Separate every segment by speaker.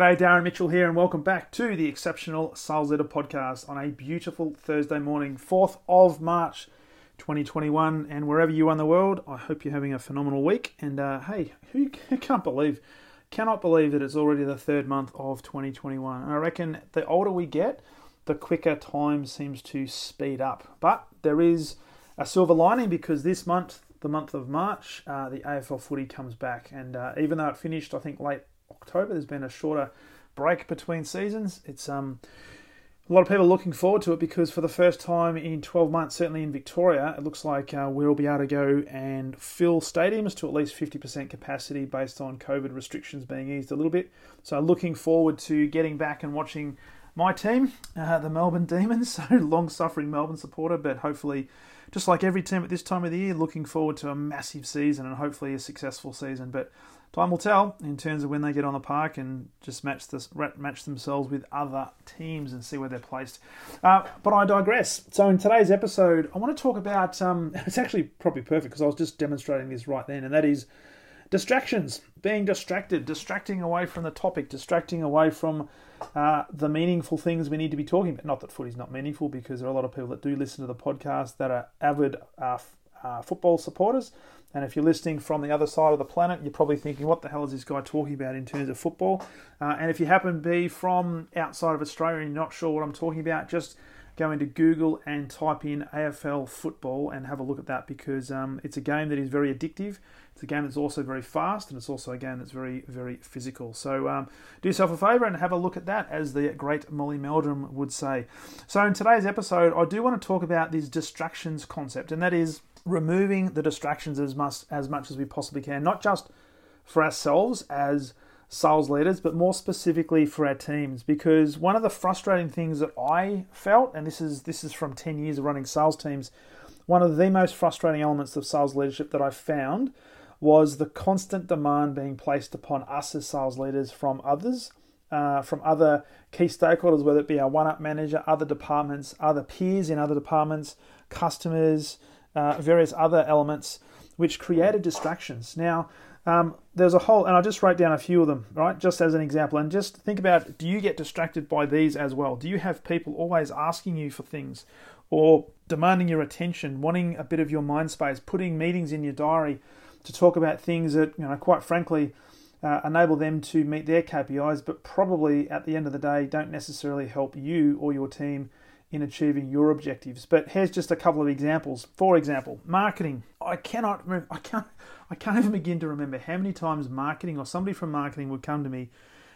Speaker 1: G'day, Darren Mitchell here, and welcome back to the Exceptional Sales Leader Podcast on a beautiful Thursday morning, 4th of March 2021. And wherever you are in the world, I hope you're having a phenomenal week. And uh, hey, who can't believe, cannot believe that it's already the third month of 2021? And I reckon the older we get, the quicker time seems to speed up. But there is a silver lining because this month, the month of March, uh, the AFL footy comes back. And uh, even though it finished, I think, late October. There's been a shorter break between seasons. It's um, a lot of people looking forward to it because for the first time in 12 months, certainly in Victoria, it looks like uh, we'll be able to go and fill stadiums to at least 50% capacity based on COVID restrictions being eased a little bit. So, looking forward to getting back and watching my team, uh, the Melbourne Demons. So, long suffering Melbourne supporter, but hopefully, just like every team at this time of the year, looking forward to a massive season and hopefully a successful season. But time will tell in terms of when they get on the park and just match this match themselves with other teams and see where they're placed. Uh, but I digress. So in today's episode, I want to talk about. Um, it's actually probably perfect because I was just demonstrating this right then, and that is distractions. Being distracted, distracting away from the topic, distracting away from uh, the meaningful things we need to be talking about. Not that footy's not meaningful because there are a lot of people that do listen to the podcast that are avid uh, uh, football supporters. And if you're listening from the other side of the planet, you're probably thinking, what the hell is this guy talking about in terms of football? Uh, and if you happen to be from outside of Australia and you're not sure what I'm talking about, just go into Google and type in AFL football and have a look at that because um, it's a game that is very addictive. It's a game that's also very fast and it's also a game that's very, very physical. So um, do yourself a favour and have a look at that, as the great Molly Meldrum would say. So in today's episode, I do want to talk about this distractions concept, and that is removing the distractions as much as much as we possibly can, not just for ourselves as sales leaders, but more specifically for our teams. Because one of the frustrating things that I felt, and this is this is from 10 years of running sales teams, one of the most frustrating elements of sales leadership that I found was the constant demand being placed upon us as sales leaders from others, uh, from other key stakeholders, whether it be our one up manager, other departments, other peers in other departments, customers, uh, various other elements which created distractions. Now, um, there's a whole, and I'll just write down a few of them, right, just as an example. And just think about do you get distracted by these as well? Do you have people always asking you for things or demanding your attention, wanting a bit of your mind space, putting meetings in your diary to talk about things that, you know, quite frankly, uh, enable them to meet their KPIs, but probably at the end of the day don't necessarily help you or your team in achieving your objectives. But here's just a couple of examples. For example, marketing. I cannot remember, I can't I can't even begin to remember how many times marketing or somebody from marketing would come to me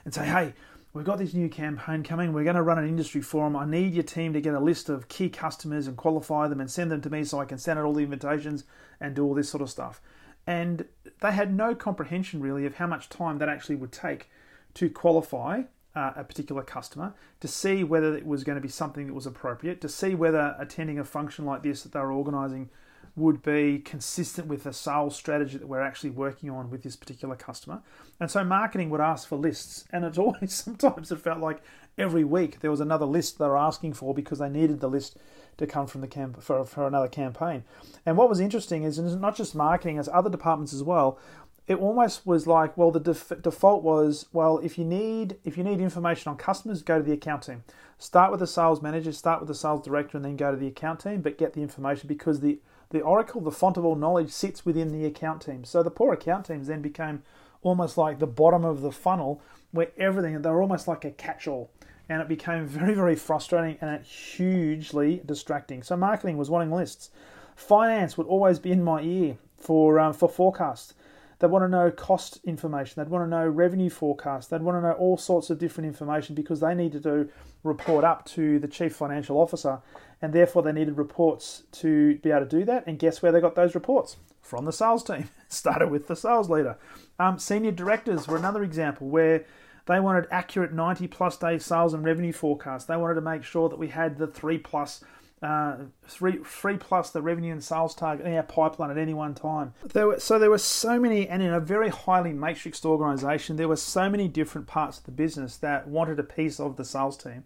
Speaker 1: and say, "Hey, we've got this new campaign coming. We're going to run an industry forum. I need your team to get a list of key customers and qualify them and send them to me so I can send out all the invitations and do all this sort of stuff." And they had no comprehension really of how much time that actually would take to qualify uh, a particular customer to see whether it was going to be something that was appropriate, to see whether attending a function like this that they were organising would be consistent with the sales strategy that we're actually working on with this particular customer. And so marketing would ask for lists, and it's always sometimes it felt like every week there was another list they were asking for because they needed the list to come from the camp for, for another campaign. And what was interesting is not just marketing, as other departments as well, it almost was like well the def- default was well if you need if you need information on customers go to the account team. Start with the sales manager start with the sales director and then go to the account team but get the information because the the oracle the font of all knowledge sits within the account team. So the poor account teams then became almost like the bottom of the funnel where everything they were almost like a catch-all. And it became very very frustrating and hugely distracting. So marketing was wanting lists. Finance would always be in my ear for um, for forecasts they want to know cost information. They'd want to know revenue forecast. They'd want to know all sorts of different information because they needed to report up to the chief financial officer, and therefore they needed reports to be able to do that. And guess where they got those reports? From the sales team. Started with the sales leader. Um, senior directors were another example where they wanted accurate 90 plus day sales and revenue forecasts. They wanted to make sure that we had the three plus uh, three, three plus the revenue and sales target in our pipeline at any one time. There were, so there were so many, and in a very highly matrixed organisation, there were so many different parts of the business that wanted a piece of the sales team,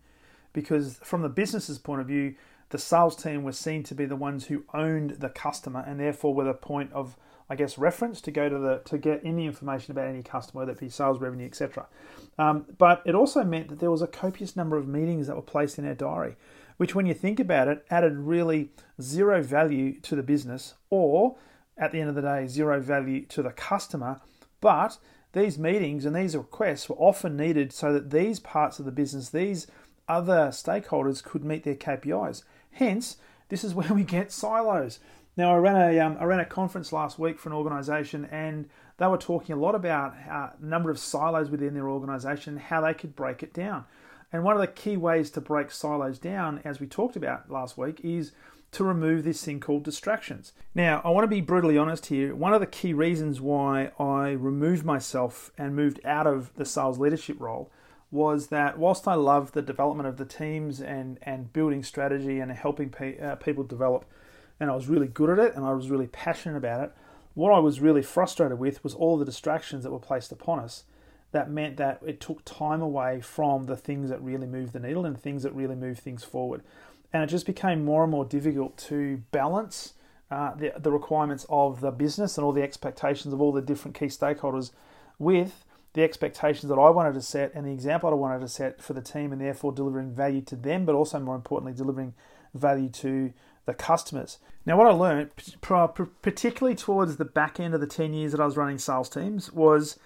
Speaker 1: because from the business's point of view, the sales team were seen to be the ones who owned the customer and therefore were the point of I guess reference to go to the to get any information about any customer, whether it be sales, revenue, etc. Um, but it also meant that there was a copious number of meetings that were placed in our diary, which, when you think about it, added really zero value to the business, or at the end of the day, zero value to the customer. But these meetings and these requests were often needed so that these parts of the business, these other stakeholders, could meet their KPIs. Hence, this is where we get silos. Now, I ran a um, I ran a conference last week for an organisation, and they were talking a lot about a number of silos within their organisation, how they could break it down. And one of the key ways to break silos down, as we talked about last week, is to remove this thing called distractions. Now, I want to be brutally honest here. One of the key reasons why I removed myself and moved out of the sales leadership role was that whilst I love the development of the teams and, and building strategy and helping pe- uh, people develop and I was really good at it and I was really passionate about it. What I was really frustrated with was all the distractions that were placed upon us. That meant that it took time away from the things that really move the needle and things that really move things forward. And it just became more and more difficult to balance uh, the, the requirements of the business and all the expectations of all the different key stakeholders with the expectations that I wanted to set and the example I wanted to set for the team, and therefore delivering value to them, but also more importantly, delivering value to the customers. Now, what I learned, particularly towards the back end of the 10 years that I was running sales teams, was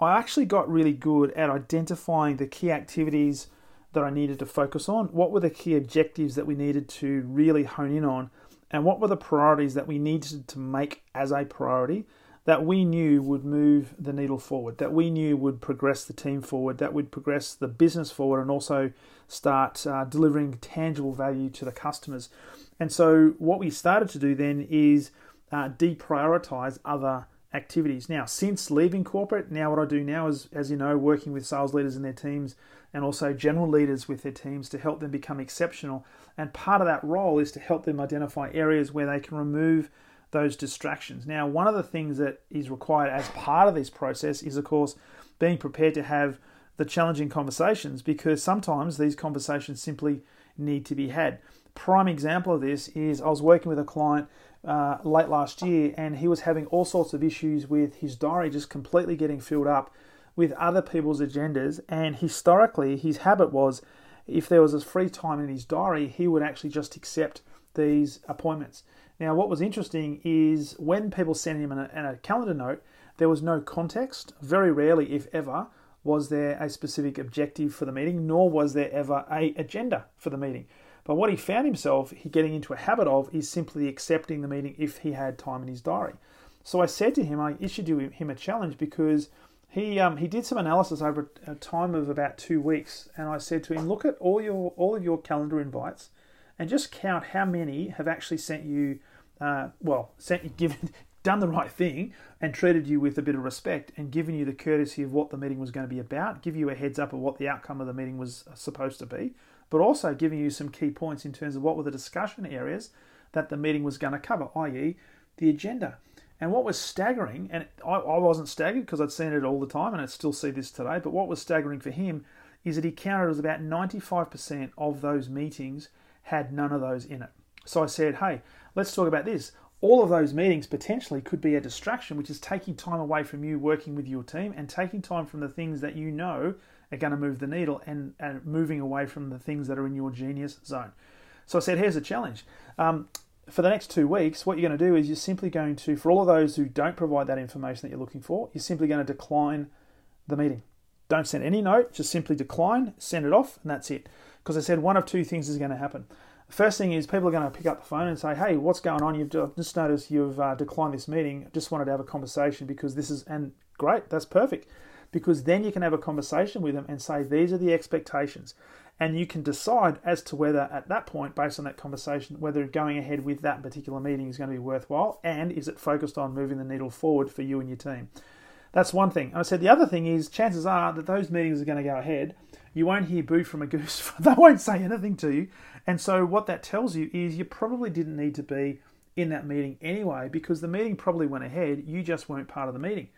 Speaker 1: I actually got really good at identifying the key activities that I needed to focus on. What were the key objectives that we needed to really hone in on? And what were the priorities that we needed to make as a priority that we knew would move the needle forward, that we knew would progress the team forward, that would progress the business forward, and also start uh, delivering tangible value to the customers. And so, what we started to do then is uh, deprioritize other activities. Now, since leaving corporate, now what I do now is, as you know, working with sales leaders and their teams and also general leaders with their teams to help them become exceptional. And part of that role is to help them identify areas where they can remove those distractions. Now, one of the things that is required as part of this process is, of course, being prepared to have the challenging conversations because sometimes these conversations simply need to be had prime example of this is I was working with a client uh, late last year and he was having all sorts of issues with his diary just completely getting filled up with other people's agendas. And historically, his habit was if there was a free time in his diary, he would actually just accept these appointments. Now, what was interesting is when people sent him a, a calendar note, there was no context. Very rarely, if ever, was there a specific objective for the meeting, nor was there ever a agenda for the meeting. But what he found himself getting into a habit of is simply accepting the meeting if he had time in his diary. So I said to him, I issued him a challenge because he um, he did some analysis over a time of about two weeks, and I said to him, look at all your all of your calendar invites, and just count how many have actually sent you, uh, well, sent you given done the right thing and treated you with a bit of respect and given you the courtesy of what the meeting was going to be about, give you a heads up of what the outcome of the meeting was supposed to be, but also giving you some key points in terms of what were the discussion areas that the meeting was going to cover, i.e., the agenda. And what was staggering, and I, I wasn't staggered because I'd seen it all the time and I still see this today, but what was staggering for him is that he counted as about 95% of those meetings had none of those in it. So I said, hey, let's talk about this. All of those meetings potentially could be a distraction, which is taking time away from you working with your team and taking time from the things that you know are going to move the needle and, and moving away from the things that are in your genius zone. So I said, here's a challenge. Um, for the next two weeks, what you're going to do is you're simply going to, for all of those who don't provide that information that you're looking for, you're simply going to decline the meeting. Don't send any note, just simply decline, send it off, and that's it. Because I said one of two things is going to happen. First thing is people are going to pick up the phone and say, "Hey, what's going on? You've just noticed you've uh, declined this meeting. Just wanted to have a conversation because this is and great, that's perfect because then you can have a conversation with them and say, these are the expectations. And you can decide as to whether, at that point, based on that conversation, whether going ahead with that particular meeting is going to be worthwhile and is it focused on moving the needle forward for you and your team. That's one thing. And I said the other thing is chances are that those meetings are going to go ahead You won't hear boo from a goose. they won't say anything to you. And so, what that tells you is you probably didn't need to be in that meeting anyway because the meeting probably went ahead. You just weren't part of the meeting.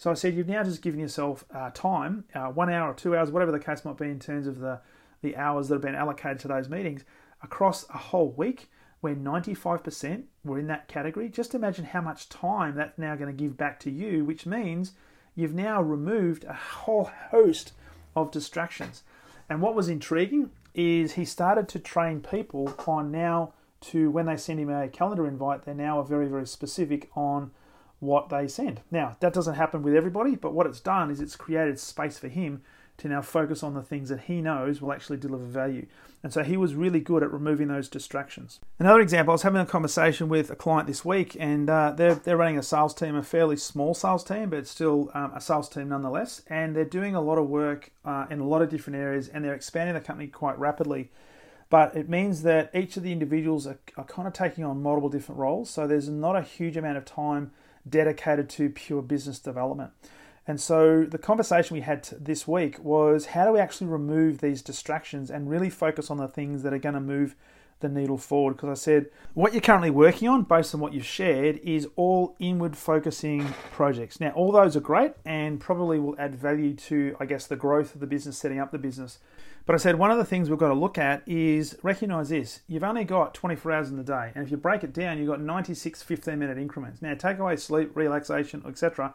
Speaker 1: So I said, you've now just given yourself uh, time, uh, one hour or two hours, whatever the case might be in terms of the, the hours that have been allocated to those meetings across a whole week where 95% were in that category. Just imagine how much time that's now going to give back to you, which means you've now removed a whole host of distractions. And what was intriguing is he started to train people on now to when they send him a calendar invite, they're now very, very specific on what they send. Now, that doesn't happen with everybody, but what it's done is it's created space for him to now focus on the things that he knows will actually deliver value. And so he was really good at removing those distractions. Another example, I was having a conversation with a client this week, and uh, they're, they're running a sales team, a fairly small sales team, but it's still um, a sales team nonetheless. And they're doing a lot of work uh, in a lot of different areas, and they're expanding the company quite rapidly. But it means that each of the individuals are, are kind of taking on multiple different roles. So there's not a huge amount of time dedicated to pure business development. And so the conversation we had this week was how do we actually remove these distractions and really focus on the things that are going to move the needle forward? Because I said what you're currently working on, based on what you've shared, is all inward focusing projects. Now, all those are great and probably will add value to, I guess, the growth of the business, setting up the business. But I said one of the things we've got to look at is recognize this. You've only got 24 hours in the day, and if you break it down, you've got 96 15 minute increments. Now, take away sleep, relaxation, etc.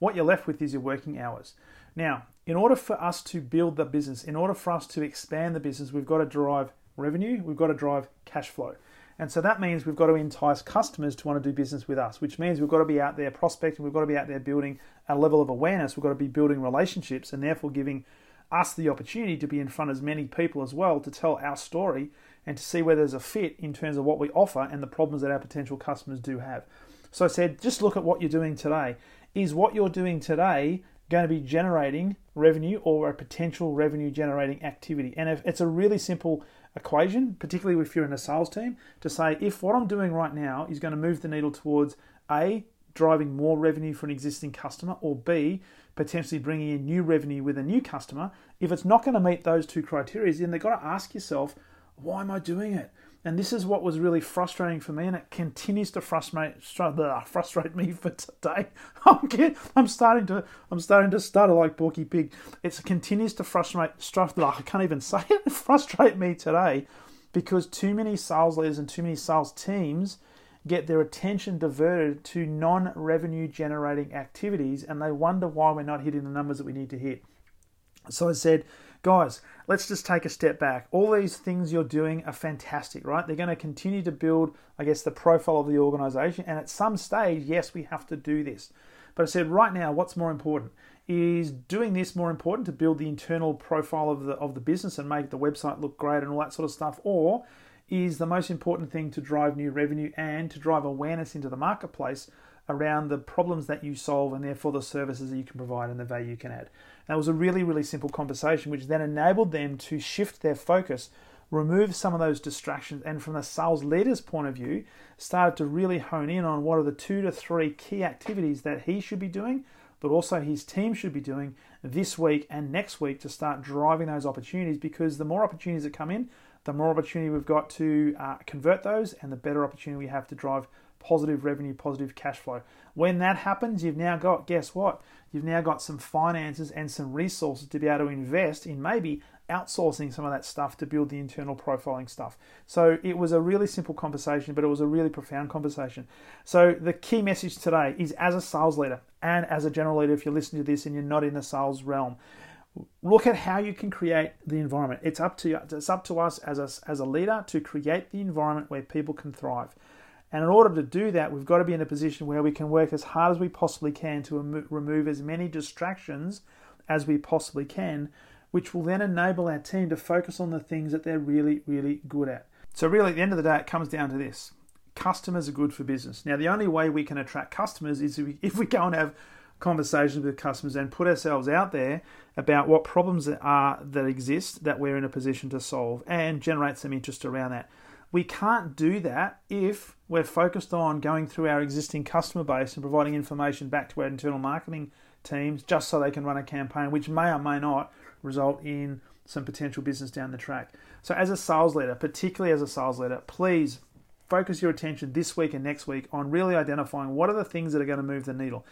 Speaker 1: What you're left with is your working hours. Now, in order for us to build the business, in order for us to expand the business, we've got to drive revenue, we've got to drive cash flow. And so that means we've got to entice customers to want to do business with us, which means we've got to be out there prospecting, we've got to be out there building a level of awareness, we've got to be building relationships, and therefore giving us the opportunity to be in front of as many people as well to tell our story and to see where there's a fit in terms of what we offer and the problems that our potential customers do have. So I said, just look at what you're doing today. Is what you're doing today going to be generating revenue or a potential revenue generating activity? And if it's a really simple equation, particularly if you're in a sales team, to say if what I'm doing right now is going to move the needle towards A, driving more revenue for an existing customer, or B, potentially bringing in new revenue with a new customer, if it's not going to meet those two criteria, then they've got to ask yourself, why am I doing it? And this is what was really frustrating for me, and it continues to frustrate frustrate me for today. I'm getting, I'm starting to I'm starting to stutter like Porky Pig. It continues to frustrate. I can't even say it. Frustrate me today because too many sales leaders and too many sales teams get their attention diverted to non revenue generating activities and they wonder why we're not hitting the numbers that we need to hit. So I said, guys, let's just take a step back. All these things you're doing are fantastic, right? They're going to continue to build, I guess, the profile of the organization. And at some stage, yes, we have to do this. But I said, right now, what's more important? Is doing this more important to build the internal profile of the of the business and make the website look great and all that sort of stuff, or is the most important thing to drive new revenue and to drive awareness into the marketplace around the problems that you solve and therefore the services that you can provide and the value you can add. That was a really, really simple conversation, which then enabled them to shift their focus, remove some of those distractions, and from the sales leader's point of view, started to really hone in on what are the two to three key activities that he should be doing, but also his team should be doing this week and next week to start driving those opportunities because the more opportunities that come in, the more opportunity we've got to uh, convert those and the better opportunity we have to drive positive revenue, positive cash flow. When that happens, you've now got, guess what? You've now got some finances and some resources to be able to invest in maybe outsourcing some of that stuff to build the internal profiling stuff. So it was a really simple conversation, but it was a really profound conversation. So the key message today is as a sales leader and as a general leader, if you're listening to this and you're not in the sales realm, look at how you can create the environment. It's up to you, it's up to us as a, as a leader to create the environment where people can thrive. And in order to do that, we've got to be in a position where we can work as hard as we possibly can to remove as many distractions as we possibly can, which will then enable our team to focus on the things that they're really, really good at. So, really, at the end of the day, it comes down to this customers are good for business. Now, the only way we can attract customers is if we, go and have conversations with customers and put ourselves out there about what problems are that exist that we're in a position to solve and generate some interest around that. We can't do that if we're focused on going through our existing customer base and providing information back to our internal marketing teams just so they can run a campaign, which may or may not result in some potential business down the track. So, as a sales leader, particularly as a sales leader, please focus your attention this week and next week on really identifying what are the things that are going to move the needle.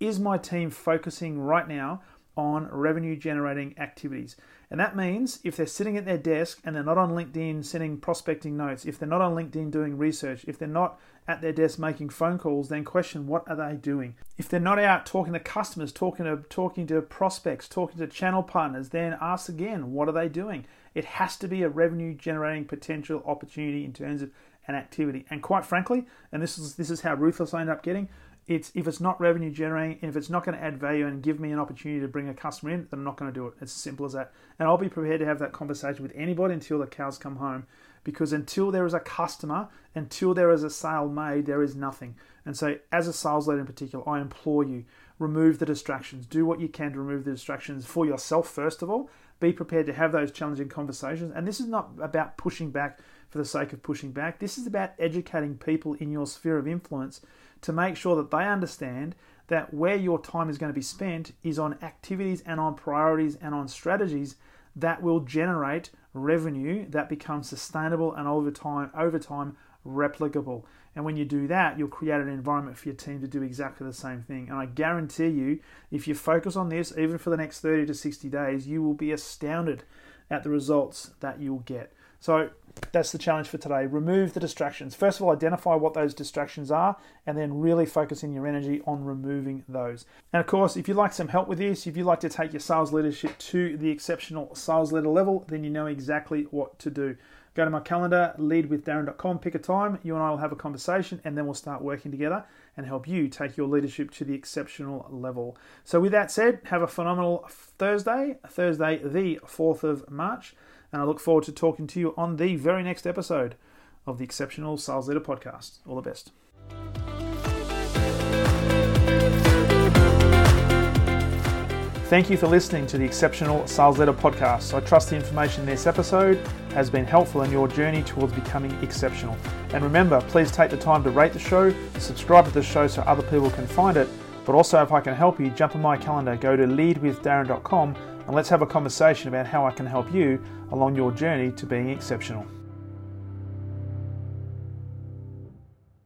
Speaker 1: Is my team focusing right now on revenue generating activities? And that means if they're sitting at their desk and they're not on LinkedIn sending prospecting notes, if they're not on LinkedIn doing research, if they're not at their desk making phone calls, then question what are they doing? If they're not out talking to customers, talking to talking to prospects, talking to channel partners, then ask again, what are they doing? It has to be a revenue generating potential opportunity in terms of an activity. And quite frankly, and this is this is how ruthless I end up getting, it's if it's not revenue generating, if it's not going to add value and give me an opportunity to bring a customer in, then I'm not going to do it. It's as simple as that. And I'll be prepared to have that conversation with anybody until the cows come home. Because until there is a customer, until there is a sale made, there is nothing. And so, as a sales leader in particular, I implore you remove the distractions. Do what you can to remove the distractions for yourself, first of all. Be prepared to have those challenging conversations. And this is not about pushing back for the sake of pushing back. This is about educating people in your sphere of influence to make sure that they understand that where your time is going to be spent is on activities and on priorities and on strategies that will generate revenue that becomes sustainable and over time over time replicable. And when you do that, you'll create an environment for your team to do exactly the same thing. And I guarantee you, if you focus on this, even for the next 30 to 60 days, you will be astounded at the results that you'll get. So that's the challenge for today. Remove the distractions. First of all, identify what those distractions are and then really focus in your energy on removing those. And of course, if you'd like some help with this, if you'd like to take your sales leadership to the exceptional sales leader level, then you know exactly what to do. Go to my calendar, leadwithdarren.com, pick a time, you and I will have a conversation, and then we'll start working together and help you take your leadership to the exceptional level. So, with that said, have a phenomenal Thursday, Thursday, the 4th of March and I look forward to talking to you on the very next episode of the Exceptional Sales Leader Podcast. All the best. Thank you for listening to the Exceptional Sales Leader Podcast. I trust the information in this episode has been helpful in your journey towards becoming exceptional. And remember, please take the time to rate the show, subscribe to the show so other people can find it. But also, if I can help you, jump on my calendar, go to leadwithdarren.com and let's have a conversation about how I can help you along your journey to being exceptional.